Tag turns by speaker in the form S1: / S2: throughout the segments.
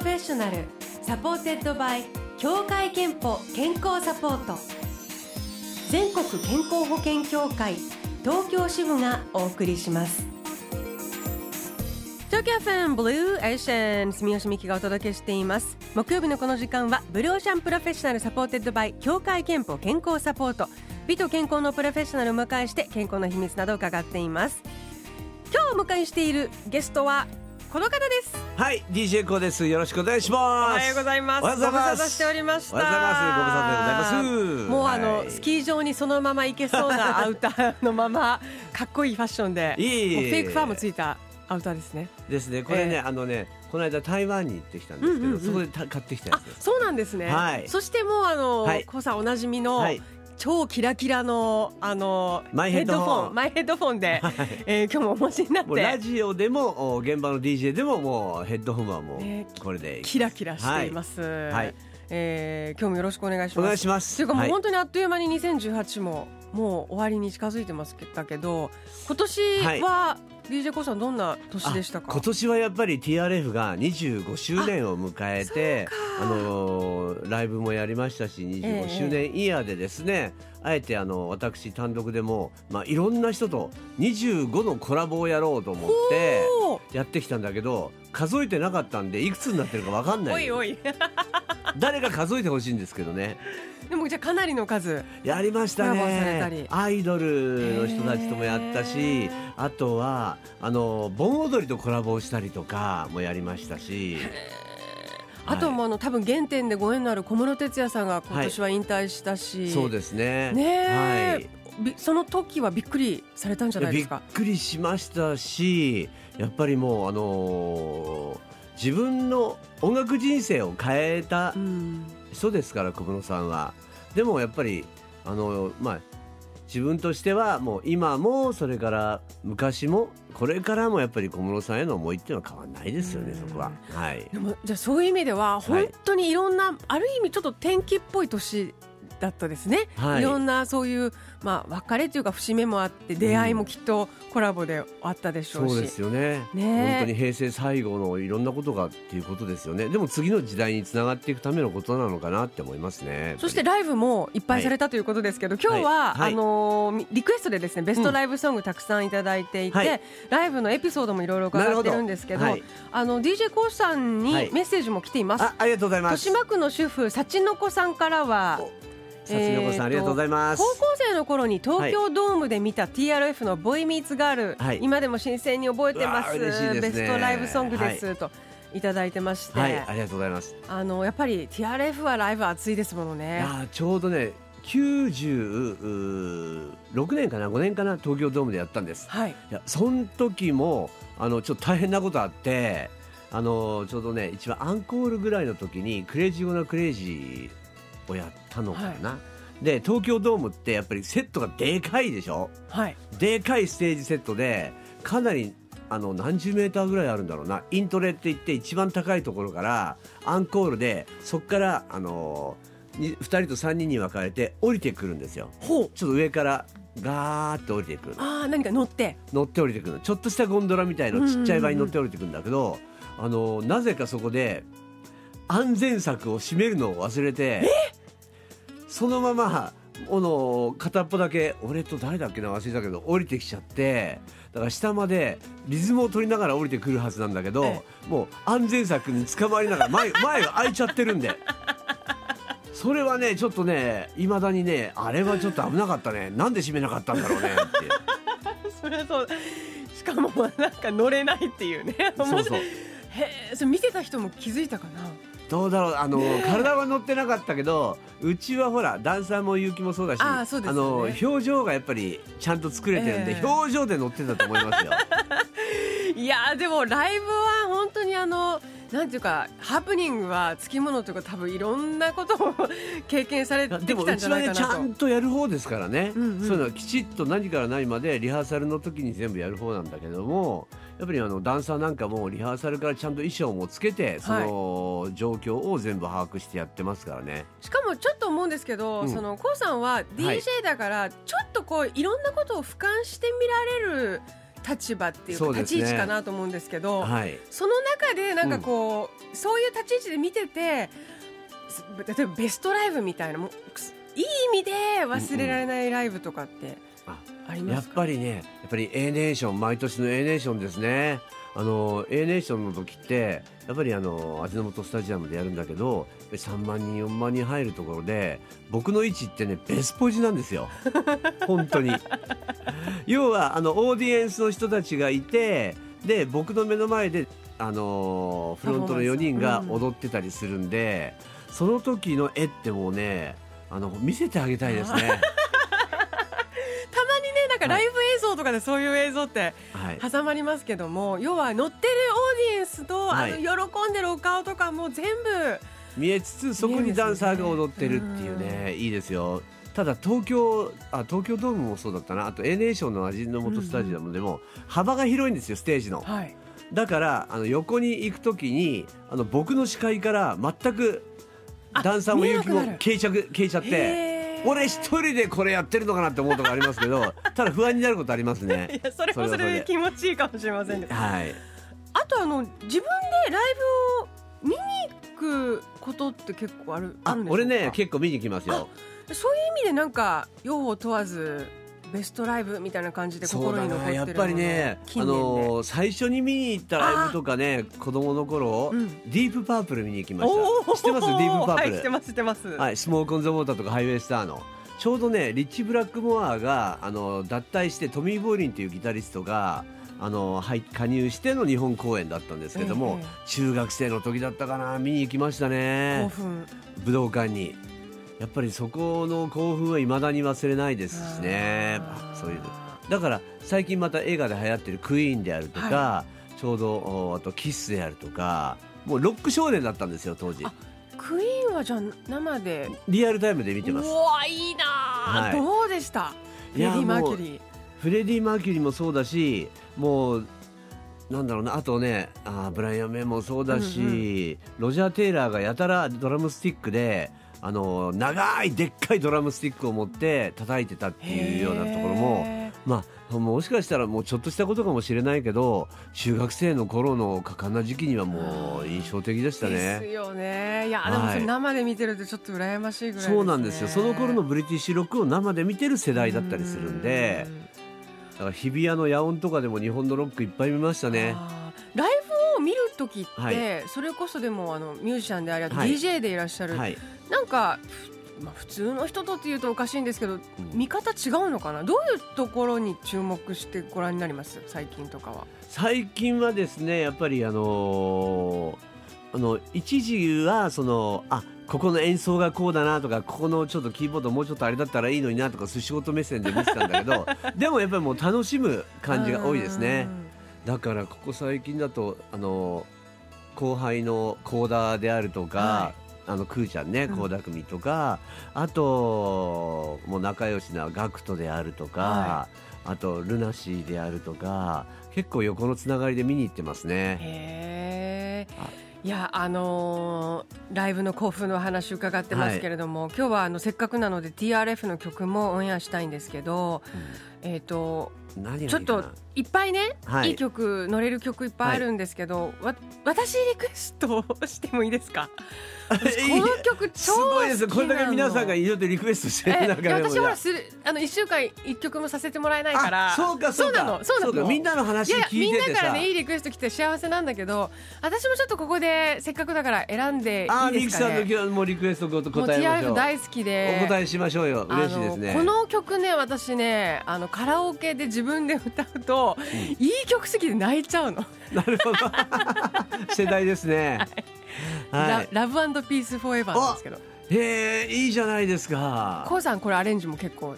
S1: プロフェッショナル supported by 協会けんぽ健康サポート。全国健康保険協会東京支部がお送りします。東京 FMブルーオーシャン住吉美紀がお届けしています。木曜日のこの時間はブルーオーシャンプロフェッショナル supported by 協会けんぽ健康サポート。美と健康のプロフェッショナルを迎えして健康の秘密などを伺っています。今日お迎えしているゲストはこの方です。
S2: はい DJ コです。よろしくお願いします。お
S1: はようございます。
S2: ございます
S1: ご無沙汰しておりました。
S2: おはようございますご無沙汰でございます。
S1: もうあの、
S2: はい。
S1: スキー場にそのまま行けそうなアウターのままかっこいいファッションで
S2: いえい
S1: フェイクファーもついたアウターですね。
S2: ですね。これね、
S1: え
S2: あのねこの間台湾に行ってきたんですけど、
S1: うんうんうん
S2: そこでた買ってきたや
S1: あ
S2: つです。
S1: そうなんですね、
S2: はい。
S1: そしてもうあの、
S2: はい。
S1: コウさんおなじみの、
S2: はい
S1: 超キラキラのあの
S2: マイヘッドホン
S1: マイヘッドフォンで、
S2: はい。
S1: えー今日もお持ちになっ
S2: もうラ
S1: て
S2: ジオでもお現場の DJ でももうヘッドホンはも
S1: ね
S2: うこれで、
S1: キラキラしています、
S2: はい。
S1: えー今日もよろしくお願いします。
S2: お願いします。
S1: というかもう
S2: はい。
S1: 本当にあっという間に2018ももう終わりに近づいてますけど今年は DJ コウさんどんな年でしたか？
S2: あ今年はやっぱり TRF が25周年を迎えてあのーライブもやりましたし25周年イヤーでですね、あえてあの私単独でも、まあ、いろんな人と25のコラボをやろうと思ってやってきたんだけど数えてなかったんでいくつになってるか分かんない。
S1: おいおい
S2: 誰か数えてほしいんですけどね。
S1: でもじゃあかなりの数。
S2: やりましたね。アイドルの人たちともやった
S1: へ
S2: し
S1: ー。
S2: あとはあの盆踊りとコラボをしたりとかもやりましたし。
S1: あともうあの多分原点でご縁のある小室哲哉さんが今年は引退したし、
S2: そうですね。
S1: ねえ、
S2: はい。
S1: びその時はびっくりされたんじゃないで
S2: びっ
S1: すか
S2: くりしましたしやっぱりもうあのー自分の音楽人生を変えた
S1: うん。
S2: 人ですから小室さんは。でもやっぱりあのまあ自分としてはもう今もそれから昔もこれからもやっぱり小室さんへの思いっていうのは変わらないですよね
S1: うん。
S2: そこは。はい。
S1: でもじゃあそういう意味では本当にいろんな、ある意味ちょっと転機っぽい年だったですね、
S2: はい。
S1: い、ろんなそういう、まあ、別れというか節目もあって出会いもきっとコラボであったでしょうし、
S2: そうですよね。
S1: ね。え
S2: 本当に平成最後のいろんなことがっていうことですよね。でも次の時代につながっていくためのことなのかなって思いますね
S1: そしてライブもいっぱいされたということですけど、今日は、
S2: はい。はい。
S1: あのーリクエストでですねベストライブソングたくさんいただいていて、
S2: はい。
S1: ライブのエピソードもいろいろ伺ってるんですけど
S2: なるほど。
S1: あの DJ コウさんに
S2: はい。
S1: メッセージも来ています、
S2: あありがとうございます。
S1: 豊島区の主婦幸の子さんからは
S2: さつのこさん、ありがとうございます。
S1: 高校生の頃に東京ドームで見た TRF の「ボーイミーツガール」
S2: はい。
S1: 今でも新鮮に覚えてます。
S2: ね。
S1: ベストライブソングです、といただいてまして、
S2: はいありがとうございます。
S1: あのやっぱり TRF はライブ熱いですもの
S2: い
S1: ね。
S2: やーちょうどね96年かな5年かな東京ドームでやったんです。
S1: はい、
S2: いやその時もあのちょっと大変なことあってあのちょうどね一番アンコールぐらいの時に「クレイジー・ゴナ・クレイジー」をやったのかな、で東京ドームってやっぱりセットがでかいでしょ？
S1: はい、
S2: でかいステージセットでかなりあの何十メーターぐらいあるんだろうな。イントレって言って一番高いところからアンコールでそこからあの2人と3人に分かれて降りてくるんですよ。
S1: ほう。
S2: ちょっと上からガーッと降りてくる。
S1: ああ何か乗って。
S2: 乗って降りてくるの。ちょっとしたゴンドラみたいのちっちゃい場に乗って降りてくるんだけど、あのなぜかそこで安全柵を閉めるのを忘れてそのままあの片っぽだけ俺と誰だっけな忘れたけど降りてきちゃってだから下までリズムを取りながら降りてくるはずなんだけど、
S1: え
S2: もう安全柵に捕まりながら前 前が開いちゃってるんで。それはねちょっとねいまだにねあれはちょっと危なかったね。なんで閉めなかったんだろうねって
S1: それはそう。しかもなんか乗れないっていうね。
S2: そうそう。
S1: へえそれ見てた人も気づいたかな？
S2: どうだろう。あの、体は乗ってなかったけどうちはほらダンサーも結城もそうだし
S1: あうです
S2: の表情がやっぱりちゃんと作れてるんで、
S1: ええ。
S2: 表情で乗ってたと思いますよ。
S1: いやーでもライブは本当にあのなんていうかハプニングはつきものというか多分いろんなことを経験されて
S2: でも
S1: きたんじ
S2: うちはねち
S1: ゃないかなと。
S2: ゃんとやる方ですからね、
S1: うんうん
S2: そういうのはきちっと何から何までリハーサルの時に全部やる方なんだけどもやっぱりあのダンサーなんかもリハーサルからちゃんと衣装もつけてその状況を全部把握してやってますからね。
S1: しかもちょっと思うんですけど、
S2: うん。
S1: そのコウさんは DJ だからちょっとこういろんなことを俯瞰して見られる立場っていうか
S2: ね。
S1: 立ち位置かなと思うんですけど、
S2: はい。
S1: その中でなんかこう、そういう立ち位置で見ててす例えばベストライブみたいなもいい意味で忘れられないライブとかって
S2: あ
S1: ありま
S2: やっぱりねやっぱり A ネーション毎年の A ネーションですね。あの A ネーションの時ってやっぱりあの味の素スタジアムでやるんだけどやっぱり3万人4万人入るところで僕の位置ってねベスポジなんですよ。本当に。要はあのオーディエンスの人たちがいてで僕の目の前であのフロントの4人が踊ってたりするんで、その時の絵ってもうねあの見せてあげたいですね。
S1: かライブ映像とかでそういう映像って
S2: はい。
S1: 挟まりますけども、要は乗ってるオーディエンスと、
S2: はい。
S1: あの喜んでるお顔とかも全部
S2: 見えつつそこにダンサーが踊ってるっていうねいいですよ。ただ東京あ東京ドームもそうだったな。あと A ネーションの味の素スタジアムでも幅が広いんですよステージの。
S1: はい。
S2: だからあの横に行く時にあの僕の視界から全く
S1: あ
S2: ダンサーも勇気も消えちゃく消えちゃって俺一人でこれやってるのかなって思うとこありますけど ただ不安になることありますね。
S1: いやそれもそれで気持ちいいかもしれませんね
S2: はい。
S1: あとあの自分でライブを見に行くことって結構あるあ
S2: あ
S1: るんでしょうか
S2: 俺ね結構見に行きますよ。
S1: そういう意味でなんか用を問わずベストライブみたいな感じで心に残ってる
S2: なやっぱりねあのー最初に見に行ったライブとかね子供の頃、
S1: うん。
S2: ディープパープル見に行きました。知ってます？ディープパープル。
S1: はい知ってます知ってます、
S2: はい、スモーク・オン・ザ・ウォーターとかハイウェイ・スターの。ちょうどねリッチ・ブラックモアがあの脱退してトミー・ボーリンというギタリストがあの入加入しての日本公演だったんですけども、
S1: ええ
S2: 中学生の時だったかな見に行きました
S1: 興
S2: ね
S1: 奮。
S2: 武道館にやっぱりそこの興奮はいまだに忘れないですしね。そういうだから最近また映画で流行ってるクイーンであるとか、
S1: は
S2: ちょうどおあとキスであるとかもうロック少年だったんですよ当時。
S1: あクイーンはじゃあ生で？
S2: リアルタイムで見てます。
S1: うわいいなあ、
S2: はい。
S1: どうでした？フレディ・マーキュリー。
S2: フレディ・マーキュリーもそうだしもうなんだろうなあとねあーブライアン・メイもそうだし、ロジャー・テイラーがやたらドラムスティックであの長いでっかいドラムスティックを持って叩いてたっていうようなところも
S1: へ
S2: まあもしかしたらもうちょっとしたことかもしれないけど中学生の頃の果敢な時期にはもう印象的でした
S1: ーです
S2: ね。
S1: よね。いや
S2: はい。
S1: でもそれ生で見てるとちょっと羨ましいぐらいね、
S2: そうなんですよ。その頃のブリティッシュロックを生で見てる世代だったりするんで
S1: うん。
S2: だから日比谷の野音とかでも日本のロックいっぱい見ましたね。
S1: 時って、
S2: はい。
S1: それこそでもあのミュージシャンであり
S2: はい。
S1: DJ でいらっしゃる、
S2: はい。
S1: なんか、ふまあ、普通の人とっていうとおかしいんですけど、
S2: ん。
S1: 見方違うのかな？どういうところに注目してご覧になります？最近とかは。
S2: 最近はですねやっぱりあのーあの一時はそのあここの演奏がこうだなとかここのちょっとキーボードもうちょっとあれだったらいいのになとか仕事目線で見てたんだけど でもやっぱりもう楽しむ感じが多いですねだからここ最近だとあの後輩のコーダーであるとか、
S1: は
S2: あのクーちゃんね
S1: うん。
S2: 倖田來未とか、あともう仲良しなガクトであるとか、
S1: は
S2: あとルナシーであるとか結構横のつながりで見に行ってますね。
S1: へいやあのーライブの興奮の話伺ってますけれども、今日はあのせっかくなので TRF の曲もオンエアしたいんですけど、えっ、とちょっと
S2: い
S1: っぱいね、
S2: はい。
S1: い、い曲乗れる曲いっぱいあるんですけど、わ私リクエストをしてもいいですか？私この曲超
S2: すごいです。
S1: 好きなの
S2: これだけ皆さんがいろいろリクエストして
S1: え
S2: る中で
S1: 私ほらするあの一週間一曲もさせてもらえないから。
S2: あそうかそうか。
S1: なのそうなの。
S2: かみんなの
S1: い
S2: 話
S1: やいやみん
S2: 聞いててさ
S1: なからねいいリクエスト来て幸せなんだけど私もちょっとここでせっかくだから選んでいいですかね？
S2: 今日もリクエストごと答えましょう。
S1: 大好きで。
S2: お答えしましょうよ。嬉しいですね。
S1: あのこの曲ね私ねあのカラオケで自分で歌うと、いい曲すぎて泣いちゃうの、
S2: なるほど。世代ですね。はい。
S1: ララブピースフォーエバーなんですけど。
S2: へえいいじゃないですか。
S1: コウさんこれアレンジも結構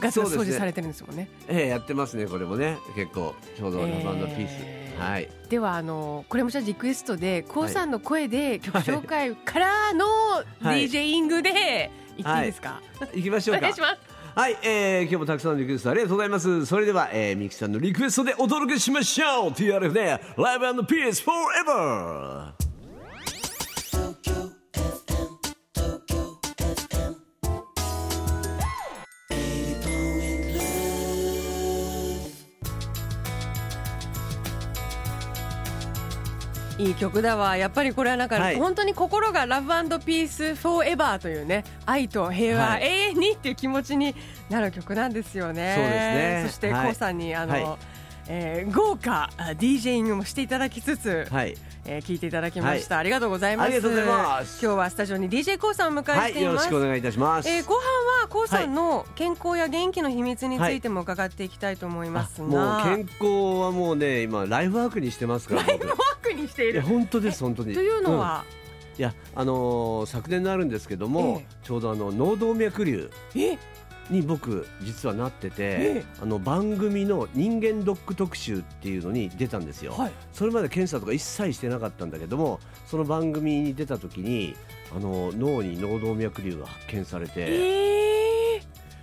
S1: ガツガツ掃除されてるんですもんね。
S2: ええやってますねこれもね。結構ちょうどラブピー。ス、
S1: えー
S2: はい。
S1: ではあのこれもじゃあリクエストでコウさんの声で曲紹介からの
S2: はい。
S1: DJ イングで言っていいですか、
S2: 行きましょうか。
S1: お願いします
S2: はい、えー、今日もたくさんのリクエストありがとうございますそれでは、えー、ミキさんのリクエストでお届けしましょう TRF で Live&PeerSForever!
S1: いい曲だわ。やっぱりこれはなんか、
S2: はい。
S1: 本当に心がラブピースフォーエバーというね愛と平和、
S2: はい。
S1: 永遠にっていう気持ちになる曲なんですよね。
S2: そうですね。
S1: そして
S2: はい。
S1: k o さんにあの、
S2: はい。
S1: えー豪華あ DJ イングもしていただきつつ、
S2: はい。
S1: えー聞いていただきました、ありがとうございます。
S2: ありがとうございます。
S1: 今日はスタジオに d j k o さんをお迎え
S2: はいよろ
S1: しています、
S2: しくお願いいたします、
S1: えー後半は k o さんの健康や元気の秘密についても伺っていきたいと思います
S2: あ
S1: が、
S2: もう健康はもうね今ライフワークにしてますから僕
S1: ワークにしてい
S2: いや
S1: る
S2: 本当です本当に。
S1: というのは、
S2: うん。いやあのー昨年のあるんですけども、
S1: え
S2: ちょうどあの脳動脈瘤
S1: え？
S2: に僕実はなってて、
S1: え
S2: あの番組の人間ドック特集っていうのに出たんですよ、
S1: はい。
S2: それまで検査とか一切してなかったんだけどもその番組に出た時にあの脳に脳動脈瘤が発見されて、
S1: えー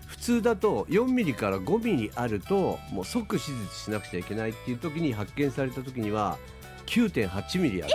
S2: 普通だと4ミリから5ミリあるともう即手術しなくちゃいけないっていう時に発見された時には9.8ミリあっ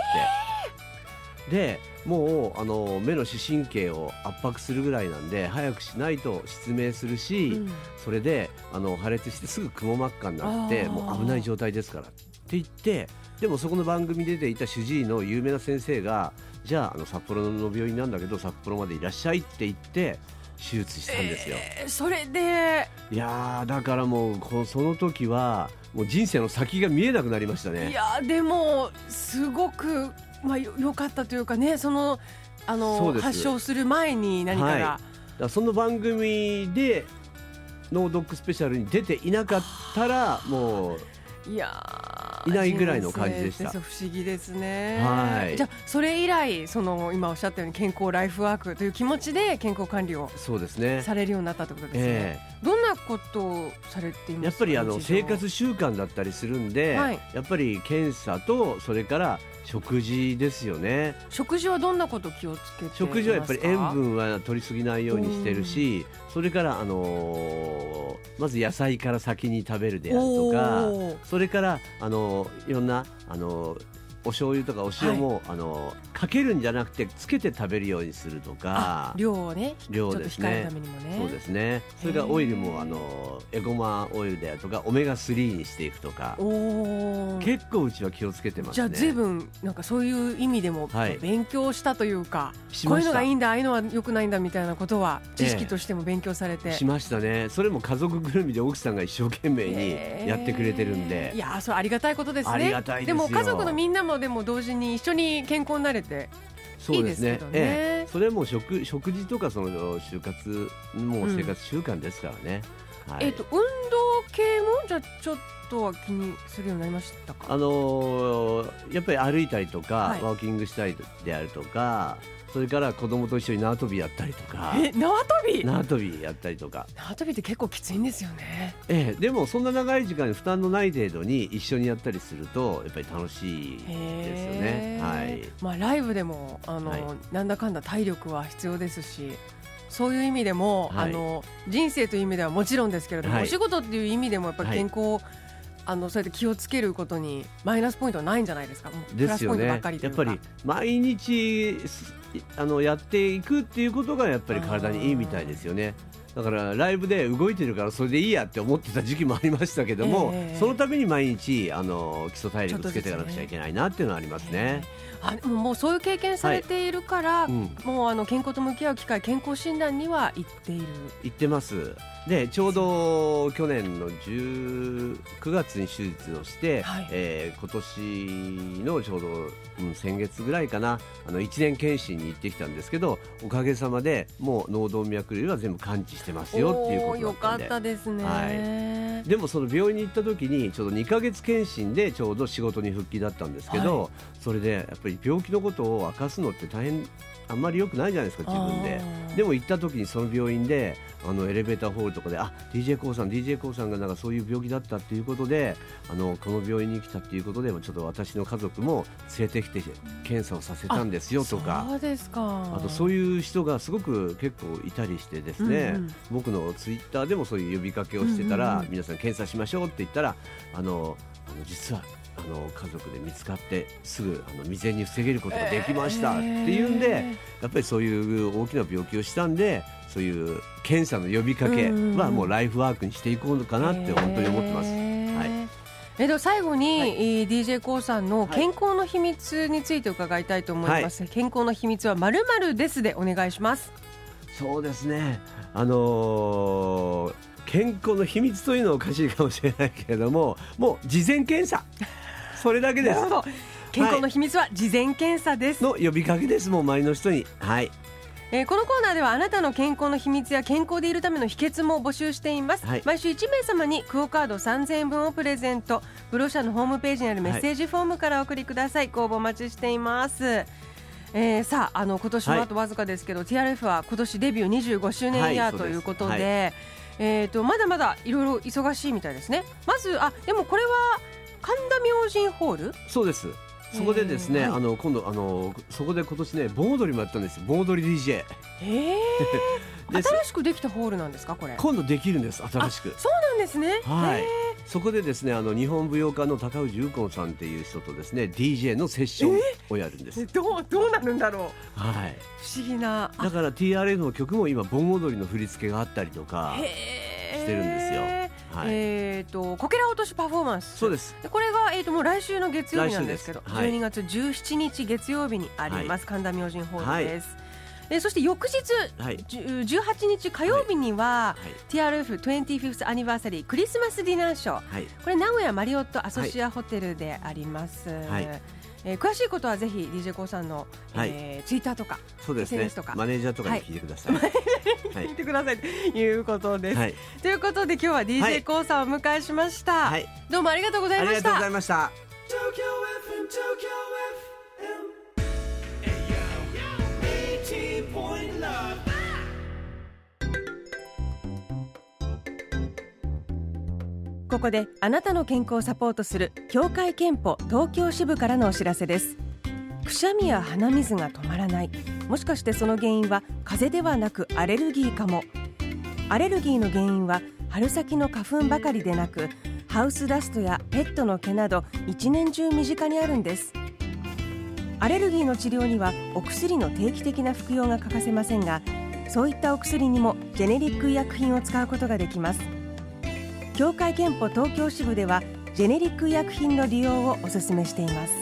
S2: て、でもうあの目の視神経を圧迫するぐらいなんで早くしないと失明するし、
S1: うん。
S2: それであの破裂してすぐくも膜下になってもう危ない状態ですからって言ってでもそこの番組に出ていた主治医の有名な先生がじゃああの札幌の病院なんだけど札幌までいらっしゃいって言って手術したんですよ。
S1: えーそれで
S2: いやーだからもうこその時はもう人生の先が見えなくなりました
S1: い
S2: ね。
S1: やでもすごくまあよ良かったというかねそのあ
S2: そ
S1: の発症する前に何かが、
S2: はい。その番組でノードックスペシャルに出ていなかったらもう
S1: い、やー
S2: いないぐらいの感じでした。
S1: 不思議ですね。
S2: はい。
S1: じゃあそれ以来その今おっしゃったように健康ライフワークという気持ちで健康管理を
S2: そうですね。
S1: されるようになったってことですね、
S2: え
S1: どんなことをされています
S2: やっぱりあの生活習慣だったりするんで、
S1: はい
S2: やっぱり検査とそれから食事ですよね。
S1: 食事はどんなこと気をつけていますか？
S2: 食事はやっぱり塩分は取りすぎないようにしてるし、それからあのーまず野菜から先に食べるであるとか。それからあのいろんなあのお醤油とかお塩も、あのかけるんじゃなくてつけて食べるようにするとか。
S1: あ量をね
S2: 量ですね。
S1: ちょっと控えるためにもね。
S2: そうですね。それからオイルもあのエゴマオイルであるとかオメガ3にしていくとか。
S1: おー。
S2: 結構うちは気をつけてますね。
S1: じゃあ随分なんかそういう意味でも
S2: はい。
S1: 勉強したというか、こういうのがいいんだああいうのは良くないんだみたいなことは知識
S2: ええ
S1: としても勉強されて、
S2: しましたね。それも家族ぐるみで奥さんが一生懸命にやってくれてるんで、
S1: えー。いやーそれありがたいことですね。
S2: ありがたいですよ。
S1: も家族のみんなもでも同時に一緒に健康になれて
S2: そうですね。
S1: いいですけどね。
S2: ええ。それも食食事とかその就活もう生活習慣ですからね、はい
S1: えっ、と運動系もじゃあちょっとは気にするようになりましたか
S2: あのーやっぱり歩いたりとか、
S1: はい。
S2: ワーキングしたりであるとかそれから子供と一緒に縄跳びやったりとか。
S1: え縄跳び？
S2: 縄跳びやったりとか、
S1: 縄跳びって結構きついんですよね。
S2: ええ、でもそんな長い時間に負担のない程度に一緒にやったりするとやっぱり楽しいですよね。はい。
S1: まあライブでもあの、
S2: はい。
S1: なんだかんだ体力は必要ですしそういう意味でも、
S2: はい。
S1: あの人生という意味ではもちろんですけれども、
S2: はい。
S1: お仕事っていう意味でもやっぱり健康、あのそうやって気をつけることにマイナスポイントはないんじゃないですか？
S2: ですよね。やっぱり毎日すあのやっていくっていうことがやっぱり体にいいみたいですよね。だからライブで動いてるからそれでいいやって思ってた時期もありましたけども、
S1: ええ。
S2: そのために毎日あの基礎体力つけていかなくちゃいけないなっていうのはありますね。
S1: あでももうそういう経験されているから、
S2: うん。
S1: もうあの健康と向き合う機会健康診断には行っている。
S2: 行ってます。でちょうど去年の10 9月に手術をして、
S1: はい。
S2: えー今年のちょうど、うん、先月ぐらいかなあの1年検診に行ってきたんですけどおかげさまでもう脳動脈瘤は全部完治してますよっていうことだ
S1: おーよかっ
S2: ったんで
S1: たですね、
S2: はでもその病院に行った時にちょうど2ヶ月検診でちょうど仕事に復帰だったんですけど、
S1: は
S2: それでやっぱり病気のことを明かすのって大変あんまり良くないじゃないですか自分で。でも行った時にその病院であのエレベーターホールとかであ d j k o さん d j k o さんがなんかそういう病気だったっていうことであのこの病院に来たっていうことでちょっと私の家族も連れてきて検査をさせたんですよとか
S1: そうですか。
S2: あとそういう人がすごく結構いたりしてですね、
S1: うんうん。
S2: 僕のツイッターでもそういう呼びかけをしてたら、皆さん検査しましょうって言ったらあのあの実はあの家族で見つかってすぐあの未然に防げることができましたっていうんで、
S1: え
S2: やっぱりそういう大きな病気をしたんでそういう検査の呼びかけはもうライフワークにしていこうのかなって本当に思ってます。
S1: へー
S2: はい。
S1: えでは最後に、
S2: はい。
S1: えー DJ コウさんの健康の秘密について伺いたいと思います、健康の秘密はまるまるですでお願いします。
S2: そうですね。あのー健康の秘密というのはおかしいかもしれないけれどももう事前検査それだけです。
S1: 健康の秘密は事前検査です、
S2: の呼びかけです。もう周りの人に。はい。
S1: えーこのコーナーではあなたの健康の秘密や健康でいるための秘訣も募集しています、
S2: はい。
S1: 毎週1名様にクオカード3000円分をプレゼント。ブロシャのホームページにあるメッセージフォームからお送りください、ご応募お待ちしています。えーさああの今年もあとわずかですけど、TRF は今年デビュー25周年イヤー
S2: はい
S1: ということで,、
S2: そうです
S1: えー、とまだまだいろいろ忙しいみたいですね。まずあでもこれは神田明神ホール？
S2: そうです。そこでですね、
S1: えー。はい。
S2: あの今度あのそこで今年ね盆踊りもやったんですよ。盆踊り DJ
S1: え 新しくできたホールなんですかこれ？
S2: 今度できるんです新しく。
S1: そうなんですね。
S2: はい。そこでですねあの日本舞踊家の高氏右近さんっていう人とですね DJ のセッションをやるんです、
S1: えどうどうなるんだろう。
S2: はい。
S1: 不思議な。
S2: だから TRF の曲も今盆踊りの振り付けがあったりとかしてるんですよはい。
S1: えっ、とこけら落としパフォーマンス。
S2: そうです。
S1: でこれがえっ、ともう来週の月曜日なんですけど、
S2: す。はい。
S1: 12月17日月曜日にあります、神田明神ホールです、でそして翌日
S2: はい。
S1: じゅ18日火曜日には、
S2: はい。
S1: TRF25th アニバーサリークリスマスディナーショー。
S2: はい。
S1: これ名古屋マリオットアソシアホテルであります、
S2: はい
S1: えー詳しいことはぜひ DJ コウさんの、
S2: はい。
S1: えーツイッターとか
S2: そうですね。
S1: SNS とか。
S2: マネージャーとかに聞いてください、は
S1: 聞いてください。ということです、
S2: はい。
S1: ということで今日は
S2: は
S1: DJ
S2: い。
S1: コウさんをお迎えしました、
S2: はい。
S1: どうもありがとうございました。
S2: ありがとうございました。
S3: Tokyo FM, Tokyo FM.
S1: ここであなたの健康をサポートする協会憲法東京支部からのお知らせです。くしゃみや鼻水が止まらない。もしかしてその原因は風邪ではなくアレルギーかも。アレルギーの原因は春先の花粉ばかりでなくハウスダストやペットの毛など一年中身近にあるんです。アレルギーの治療にはお薬の定期的な服用が欠かせませんがそういったお薬にもジェネリック医薬品を使うことができます。協会憲法東京支部ではジェネリック医薬品の利用をお勧めしています。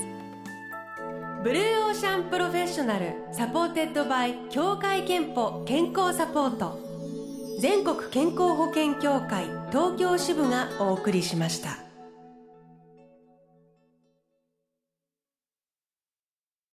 S1: ブルーオーシャンプロフェッショナル supported by 協会けんぽ健康サポート。全国健康保険協会東京支部がお送りしました。